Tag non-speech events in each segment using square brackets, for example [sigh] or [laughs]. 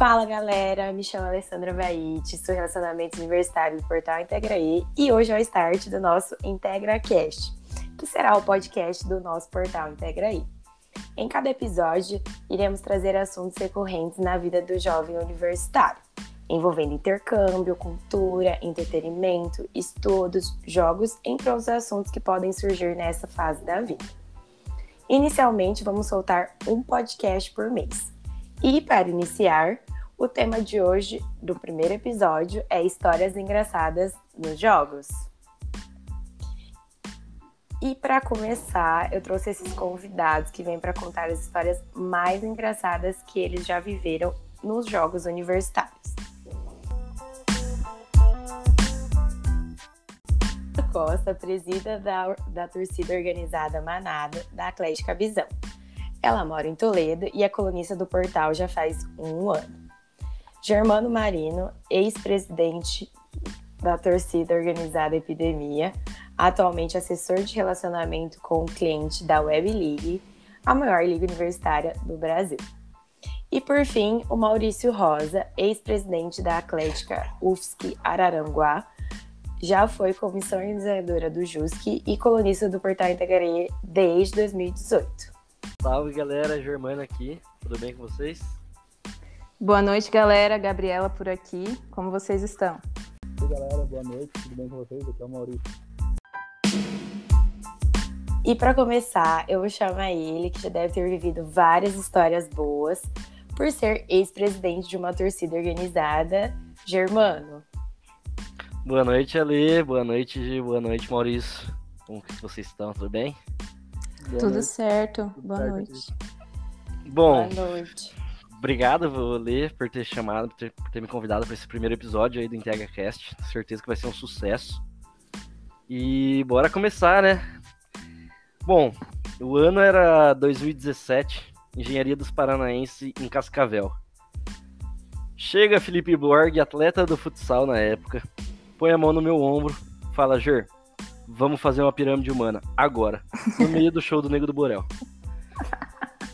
Fala galera, me chamo Alessandra Vaite, sou relacionamento universitário do portal Integraí e hoje é o start do nosso IntegraCast, que será o podcast do nosso portal Integraí. Em cada episódio, iremos trazer assuntos recorrentes na vida do jovem universitário, envolvendo intercâmbio, cultura, entretenimento, estudos, jogos, entre outros assuntos que podem surgir nessa fase da vida. Inicialmente, vamos soltar um podcast por mês. E para iniciar, o tema de hoje, do primeiro episódio, é histórias engraçadas nos jogos. E para começar, eu trouxe esses convidados que vêm para contar as histórias mais engraçadas que eles já viveram nos jogos universitários. Costa, presida da, da torcida organizada Manada da Atlética Visão. Ela mora em Toledo e é colunista do portal já faz um ano. Germano Marino, ex-presidente da torcida organizada Epidemia, atualmente assessor de relacionamento com o cliente da Web League, a maior liga universitária do Brasil. E por fim, o Maurício Rosa, ex-presidente da Atlética UFSC Araranguá, já foi comissão organizadora do JUSC e colunista do Portal Integrei desde 2018. Salve galera, Germana aqui, tudo bem com vocês? Boa noite galera, Gabriela por aqui, como vocês estão? Oi galera, boa noite, tudo bem com vocês? Aqui é o Maurício. E para começar, eu vou chamar ele, que já deve ter vivido várias histórias boas, por ser ex-presidente de uma torcida organizada, Germano. Boa noite, Ale. Boa noite, Gi. Boa noite, Maurício. Como que vocês estão? Tudo bem? Boa Tudo noite. certo. Tudo Boa certo noite. Bom, Boa noite. obrigado, Ale, por ter chamado, por ter, por ter me convidado para esse primeiro episódio aí do IntegraCast. Tenho certeza que vai ser um sucesso. E bora começar, né? Bom, o ano era 2017, Engenharia dos Paranaense em Cascavel. Chega Felipe Borg, atleta do futsal na época, põe a mão no meu ombro, fala, Ger, vamos fazer uma pirâmide humana, agora, no meio do show do Nego do Borel.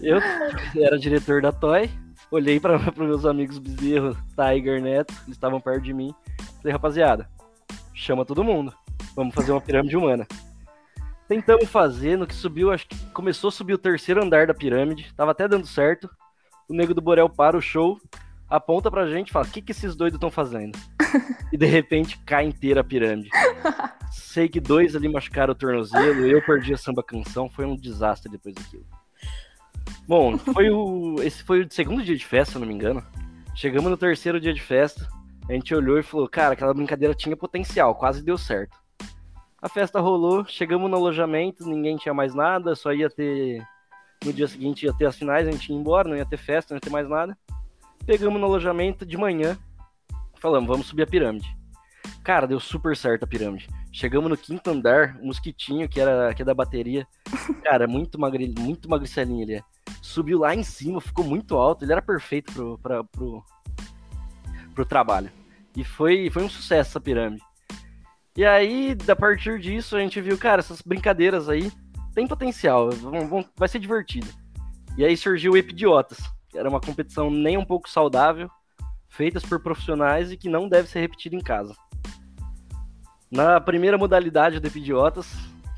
Eu era diretor da Toy, olhei para [laughs] meus amigos Bezerro, Tiger, Neto, eles estavam perto de mim, falei, rapaziada, chama todo mundo, vamos fazer uma pirâmide humana. Tentamos fazer, no que subiu, acho que começou a subir o terceiro andar da pirâmide, tava até dando certo, o Nego do Borel para o show, aponta pra gente e fala: o que, que esses doidos estão fazendo? [laughs] e de repente cai inteira a pirâmide. Sei que dois ali machucaram o tornozelo, eu perdi a samba canção, foi um desastre depois daquilo. Bom, foi o, esse foi o segundo dia de festa, se não me engano. Chegamos no terceiro dia de festa, a gente olhou e falou: cara, aquela brincadeira tinha potencial, quase deu certo. A festa rolou, chegamos no alojamento, ninguém tinha mais nada, só ia ter. No dia seguinte ia ter as finais, a gente ia embora, não ia ter festa, não ia ter mais nada. Pegamos no alojamento de manhã, falamos, vamos subir a pirâmide. Cara, deu super certo a pirâmide. Chegamos no quinto andar, o mosquitinho, que era que é da bateria. [laughs] Cara, muito, magre, muito magricelinho ele é. Subiu lá em cima, ficou muito alto, ele era perfeito pro, pra, pro, pro trabalho. E foi, foi um sucesso essa pirâmide. E aí, a partir disso, a gente viu, cara, essas brincadeiras aí tem potencial, vão, vão, vai ser divertido. E aí surgiu o Epidiotas, era uma competição nem um pouco saudável, feitas por profissionais e que não deve ser repetida em casa. Na primeira modalidade do Epidiotas,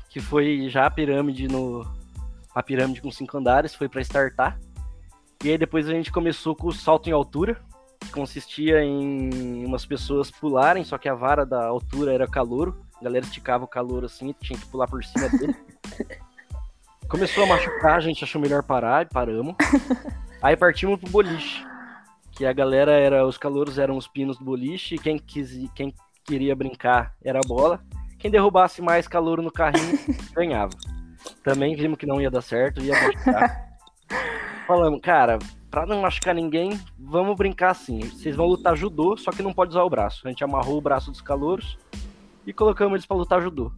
que foi já a pirâmide no a pirâmide com cinco andares, foi para startar. E aí depois a gente começou com o salto em altura, que consistia em umas pessoas pularem, só que a vara da altura era calouro. A galera esticava o calor assim, tinha que pular por cima dele. [laughs] Começou a machucar, a gente achou melhor parar e paramos. [laughs] Aí partimos pro boliche. Que a galera era. Os calouros eram os pinos do boliche. Quem, quis, quem queria brincar era a bola. Quem derrubasse mais calouro no carrinho [laughs] ganhava. Também vimos que não ia dar certo, ia machucar. Falamos, cara, pra não machucar ninguém, vamos brincar assim. Vocês vão lutar judô, só que não pode usar o braço. A gente amarrou o braço dos calouros e colocamos eles para lutar judô.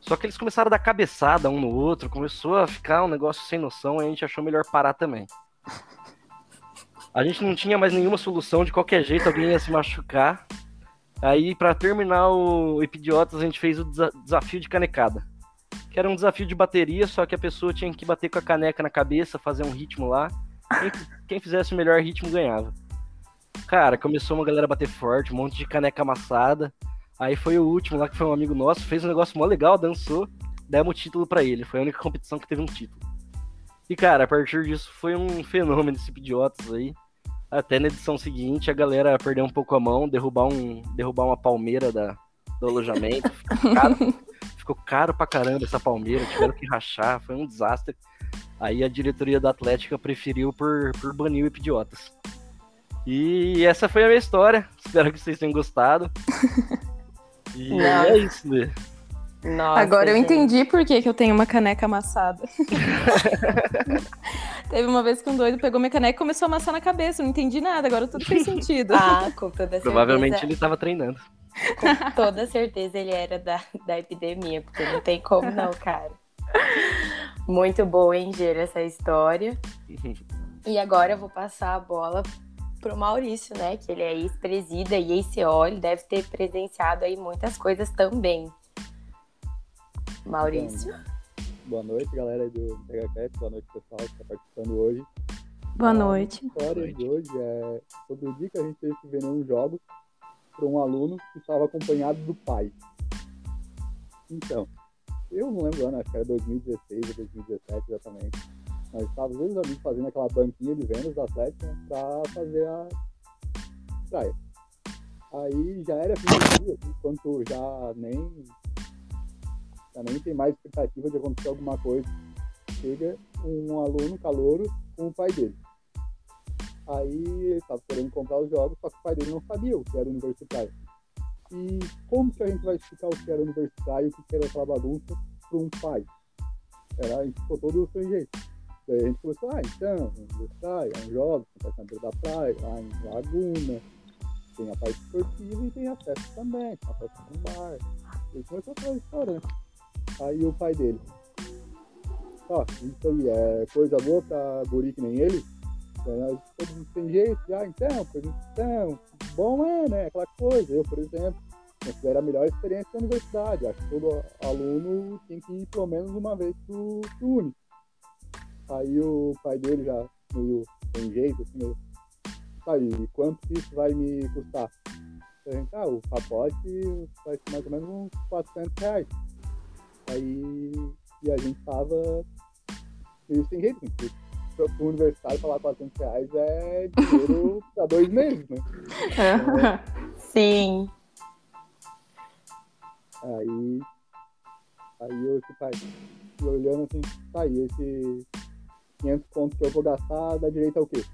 Só que eles começaram a dar cabeçada um no outro, começou a ficar um negócio sem noção e a gente achou melhor parar também. A gente não tinha mais nenhuma solução, de qualquer jeito alguém ia se machucar. Aí, para terminar o Epidiotas, a gente fez o desa desafio de canecada. Que era um desafio de bateria, só que a pessoa tinha que bater com a caneca na cabeça, fazer um ritmo lá. Quem, quem fizesse o melhor ritmo ganhava. Cara, começou uma galera a bater forte, um monte de caneca amassada. Aí foi o último lá, que foi um amigo nosso, fez um negócio mó legal, dançou, demos o título para ele. Foi a única competição que teve um título. E, cara, a partir disso foi um fenômeno esse idiotas aí. Até na edição seguinte, a galera perdeu um pouco a mão, derrubar, um, derrubar uma palmeira da, do alojamento. [laughs] Ficou caro, ficou caro pra caramba essa palmeira, tiveram que rachar, foi um desastre. Aí a diretoria da Atlética preferiu por, por banir o Epidiotas. E essa foi a minha história. Espero que vocês tenham gostado. [laughs] E Não. é isso, né? Nossa, Agora eu entendi por que, que eu tenho uma caneca amassada. [laughs] Teve uma vez que um doido pegou minha caneca e começou a amassar na cabeça. Não entendi nada, agora tudo fez sentido. ah, com toda certeza. Provavelmente ele estava treinando. Com toda certeza ele era da, da epidemia, porque não tem como não, cara. Muito boa, hein, Gera, essa história. E agora eu vou passar a bola pro Maurício, né? Que ele é ex-presida e ex-CO, ele deve ter presenciado aí muitas coisas também. Maurício. Boa noite, galera do THCast. Boa noite, pessoal que está participando hoje. Boa noite. A história de hoje é sobre o dia que a gente teve que ver um jogo para um aluno que estava acompanhado do pai. Então, eu não lembro ano, acho que era 2016 ou 2017 exatamente. Nós estávamos dois amigos fazendo aquela banquinha de vendas da Atlética né, para fazer a praia. Aí já era fim do dia, enquanto já nem já nem tem mais expectativa de acontecer alguma coisa. Chega um aluno calouro com o pai dele. Aí ele estava querendo comprar os jogos, só que o pai dele não sabia o que era universitário. E como que a gente vai explicar o que era universitário e o que era aquela bagunça para um pai? Era, a gente ficou todo sem jeito. Daí a gente começou, ah, então, universitário, é um jogo, acontece na beira da praia, lá em Laguna, tem a parte esportiva e tem a festa também, tem a festa no bar. Ele começou a falar restaurante. Aí o pai dele, ó, isso aí é coisa boa pra guri que nem ele? Todos tem jeito, ah, então, então, bom é, né? Aquela coisa. Eu, por exemplo, considero a melhor experiência da universidade. Acho que todo aluno tem que ir pelo menos uma vez pro, pro Uni. Aí o pai dele já meio sem jeito, assim, meio, tá aí, quanto isso vai me custar? Ah, o pacote vai ser mais ou menos uns 400 reais. Aí e a gente tava meio sem jeito, porque pro universitário falar 400 reais é dinheiro [laughs] pra dois meses, né? É. [laughs] Sim. Aí, aí eu, tipo, aí, olhando assim, tá aí, esse 500 pontos que eu vou gastar dá direito ao quê?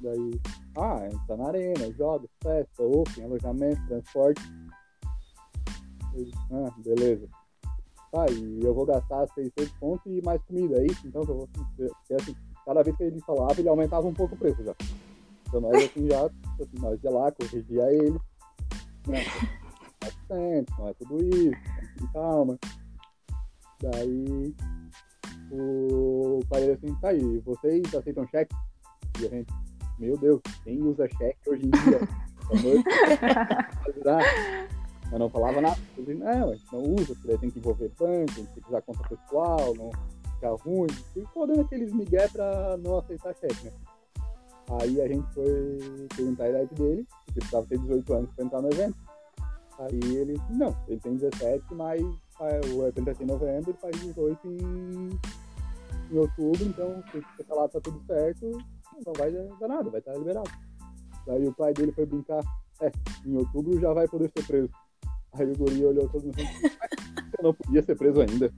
Daí, ah, entra na arena, joga, festa, open, alojamento, transporte. Eu, ah, beleza. Tá, e eu vou gastar 600 pontos e mais comida, é isso? Então, eu vou, porque, assim, cada vez que ele falava, ele aumentava um pouco o preço já. Então nós assim já, assim, nós ia lá, corrigia ele. Né? não é tudo isso, calma. Daí o pai dele assim, tá aí, vocês aceitam cheque? E a gente, meu Deus, quem usa cheque hoje em dia? [laughs] Eu não falava nada. Eu disse, não, não usa, porque tem que envolver banco, tem que usar conta pessoal, não ficar ruim. Ficou dando aqueles migué pra não aceitar cheque, né? Aí a gente foi perguntar a idade dele, porque precisava ter 18 anos pra entrar no evento. Aí ele disse, não, ele tem 17, mas o evento é em novembro, ele faz 18 em em outubro, então se ficar lá tá tudo certo, não vai dar nada, vai estar liberado. Daí o pai dele foi brincar, é, em outubro já vai poder ser preso. Aí o guri olhou todo mundo eu não podia ser preso ainda.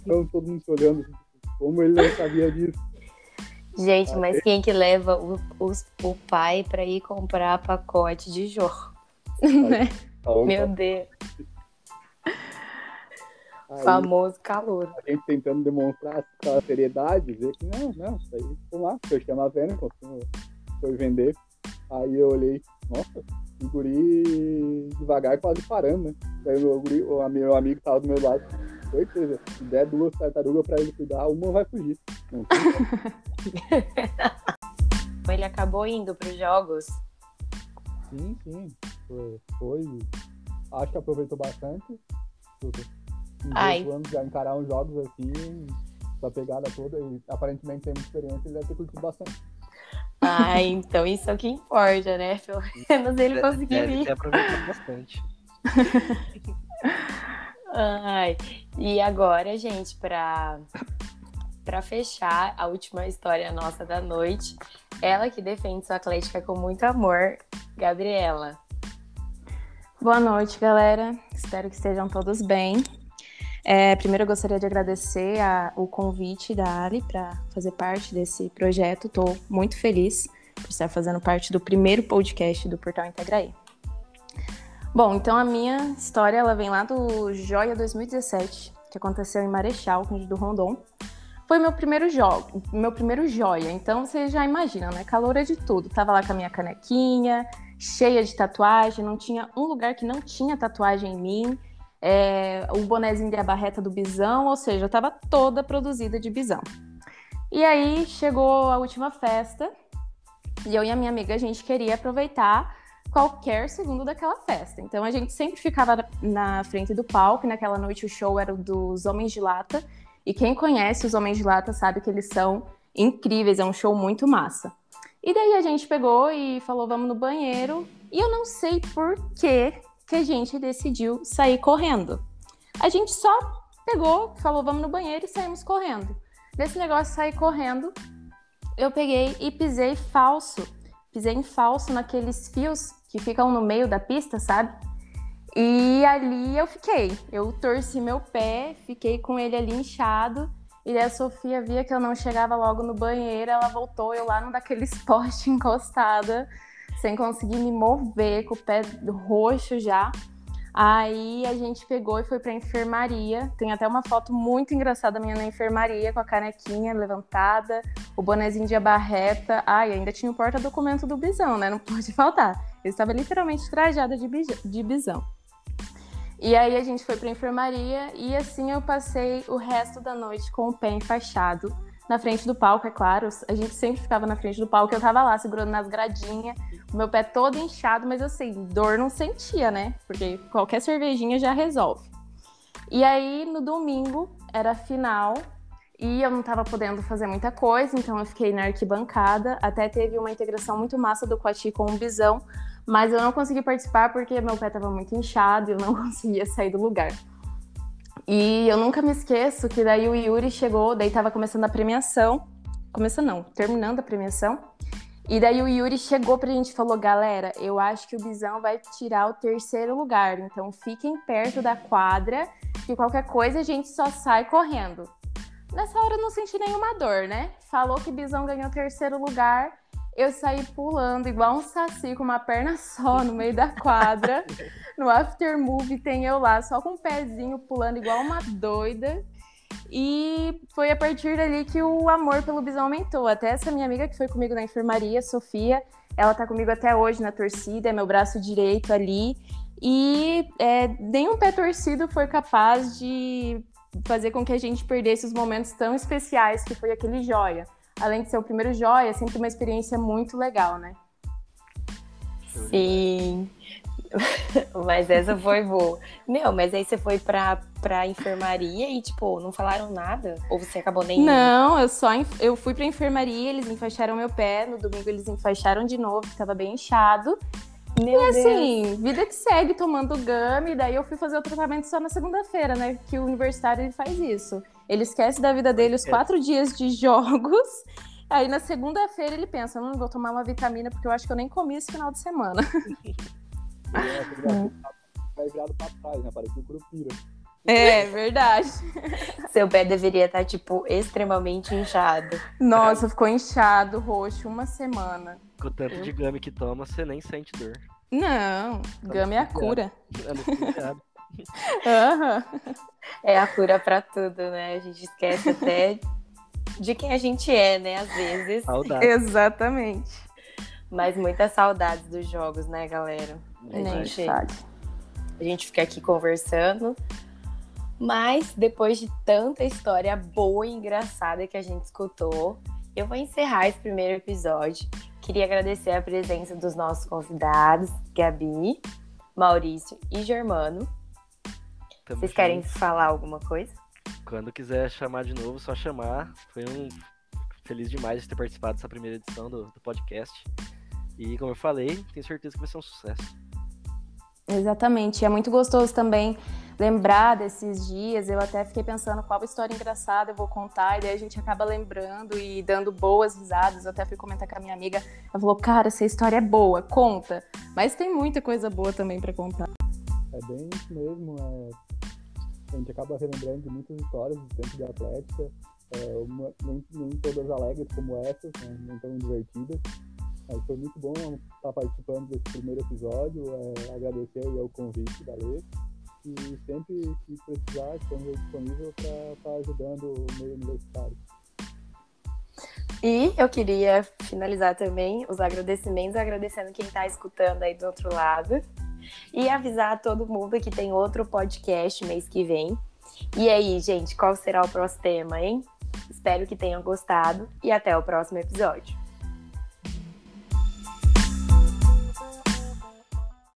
então todo mundo se olhando, como ele não sabia disso. Gente, mas quem que leva o, o, o pai para ir comprar pacote de jogo? Né? Meu Deus. Aí, Famoso calor. A gente tentando demonstrar a seriedade, dizer que não, não, isso aí, vamos lá, eu chamo a venda, foi vender. Aí eu olhei, nossa, o guri devagar quase parando, né? Aí o, meu, guri, o meu amigo tava do meu lado, certeza, se der duas tartarugas pra ele cuidar, uma vai fugir. Não [laughs] ele acabou indo pros jogos? Sim, sim. Foi, foi. Acho que aproveitou bastante. Em Ai. anos já encarar uns jogos assim, da pegada toda, e aparentemente tem muita experiência, ele deve ter curtido bastante. [laughs] Ah, então isso é o que importa, né? Pelo menos ele conseguiu ir. Ele aproveitar bastante. [laughs] Ai, e agora, gente, para para fechar a última história nossa da noite, ela que defende sua Atlética com muito amor, Gabriela. Boa noite, galera. Espero que estejam todos bem. É, primeiro, eu gostaria de agradecer a, o convite da Ali para fazer parte desse projeto. Estou muito feliz por estar fazendo parte do primeiro podcast do Portal Integraí. Bom, então a minha história ela vem lá do Joia 2017, que aconteceu em Marechal, do Rondon. Foi meu primeiro jogo, meu primeiro joia. Então vocês já imaginam, né? Calor é de tudo. Tava lá com a minha canequinha, cheia de tatuagem, não tinha um lugar que não tinha tatuagem em mim. É, o bonezinho da barreta do bisão, ou seja, eu tava toda produzida de bisão. E aí chegou a última festa e eu e a minha amiga a gente queria aproveitar qualquer segundo daquela festa. Então a gente sempre ficava na frente do palco. Naquela noite o show era o dos Homens de Lata. E quem conhece os Homens de Lata sabe que eles são incríveis, é um show muito massa. E daí a gente pegou e falou: vamos no banheiro. E eu não sei por que, que a gente decidiu sair correndo. A gente só pegou, falou: vamos no banheiro e saímos correndo. Desse negócio sair correndo, eu peguei e pisei falso. Pisei em falso naqueles fios que ficam no meio da pista, sabe? E ali eu fiquei. Eu torci meu pé, fiquei com ele ali inchado. E a Sofia via que eu não chegava logo no banheiro, ela voltou, eu lá no daquele [laughs] esporte encostada, sem conseguir me mover, com o pé roxo já. Aí a gente pegou e foi pra enfermaria. Tem até uma foto muito engraçada minha na enfermaria, com a canequinha levantada, o bonezinho de abarreta. Ai, ainda tinha o porta-documento do bisão, né? Não [laughs] pode faltar. Eu estava literalmente trajada de, de bisão. E aí a gente foi pra enfermaria e assim eu passei o resto da noite com o pé enfaixado na frente do palco, é claro. A gente sempre ficava na frente do palco, eu tava lá segurando nas gradinhas, meu pé todo inchado, mas assim, dor não sentia, né? Porque qualquer cervejinha já resolve. E aí no domingo era final e eu não tava podendo fazer muita coisa, então eu fiquei na arquibancada. Até teve uma integração muito massa do Coati com o Bisão, mas eu não consegui participar porque meu pé estava muito inchado e eu não [laughs] conseguia sair do lugar. E eu nunca me esqueço que daí o Yuri chegou, daí tava começando a premiação. Começando não, terminando a premiação. E daí o Yuri chegou pra gente e falou: galera, eu acho que o Bisão vai tirar o terceiro lugar. Então fiquem perto da quadra, que qualquer coisa a gente só sai correndo. Nessa hora eu não senti nenhuma dor, né? Falou que Bisão ganhou o terceiro lugar eu saí pulando igual um saci com uma perna só no meio da quadra. [laughs] no after movie tem eu lá só com o um pezinho pulando igual uma doida. E foi a partir dali que o amor pelo bisão aumentou. Até essa minha amiga que foi comigo na enfermaria, Sofia, ela tá comigo até hoje na torcida, é meu braço direito ali. E é, nenhum pé torcido foi capaz de fazer com que a gente perdesse os momentos tão especiais que foi aquele joia além de ser o primeiro joia, é sempre uma experiência muito legal, né? Sim. [laughs] mas essa foi boa. Não, mas aí você foi pra, pra enfermaria e, tipo, não falaram nada? Ou você acabou nem. Não, eu só eu fui pra enfermaria, eles enfaixaram meu pé. No domingo eles enfaixaram de novo, que tava bem inchado. Meu e assim, Deus. vida que segue tomando gama, e daí eu fui fazer o tratamento só na segunda-feira, né? Que o universitário ele faz isso. Ele esquece da vida dele os quatro dias de [laughs] jogos. Aí na segunda-feira ele pensa, não vou tomar uma vitamina porque eu acho que eu nem comi esse final de semana. [laughs] Vai virado pra trás, né? Parece um curupira. É, verdade. [laughs] Seu pé deveria estar, tipo, extremamente inchado. Nossa, ficou inchado, roxo, uma semana. Com o tanto eu... de gama que toma, você nem sente dor. Não, tá gama é a cura. Tá uhum. [laughs] É a cura para tudo, né? A gente esquece até de quem a gente é, né? Às vezes. Saudades. Exatamente. Mas muitas saudades dos jogos, né, galera? A Nem gente, a gente fica aqui conversando. Mas depois de tanta história boa e engraçada que a gente escutou, eu vou encerrar esse primeiro episódio. Queria agradecer a presença dos nossos convidados, Gabi, Maurício e Germano. Tamo Vocês querem falar alguma coisa? Quando quiser chamar de novo, só chamar. Foi um feliz demais de ter participado dessa primeira edição do, do podcast. E como eu falei, tenho certeza que vai ser um sucesso. Exatamente. É muito gostoso também lembrar desses dias. Eu até fiquei pensando qual história engraçada eu vou contar, e daí a gente acaba lembrando e dando boas risadas. Eu até fui comentar com a minha amiga. Ela falou: Cara, essa história é boa, conta. Mas tem muita coisa boa também para contar. É bem isso mesmo. É... A gente acaba relembrando de muitas histórias do tempo de Atlética, é, uma, nem, nem, todas alegres como essas, né, nem tão divertidas. Mas foi muito bom estar participando desse primeiro episódio. É, agradecer ao convite da Lê. E sempre que precisar, estamos disponíveis para estar ajudando o meio universitário. E eu queria finalizar também os agradecimentos, agradecendo quem está escutando aí do outro lado. E avisar todo mundo que tem outro podcast mês que vem. E aí, gente, qual será o próximo tema, hein? Espero que tenham gostado e até o próximo episódio.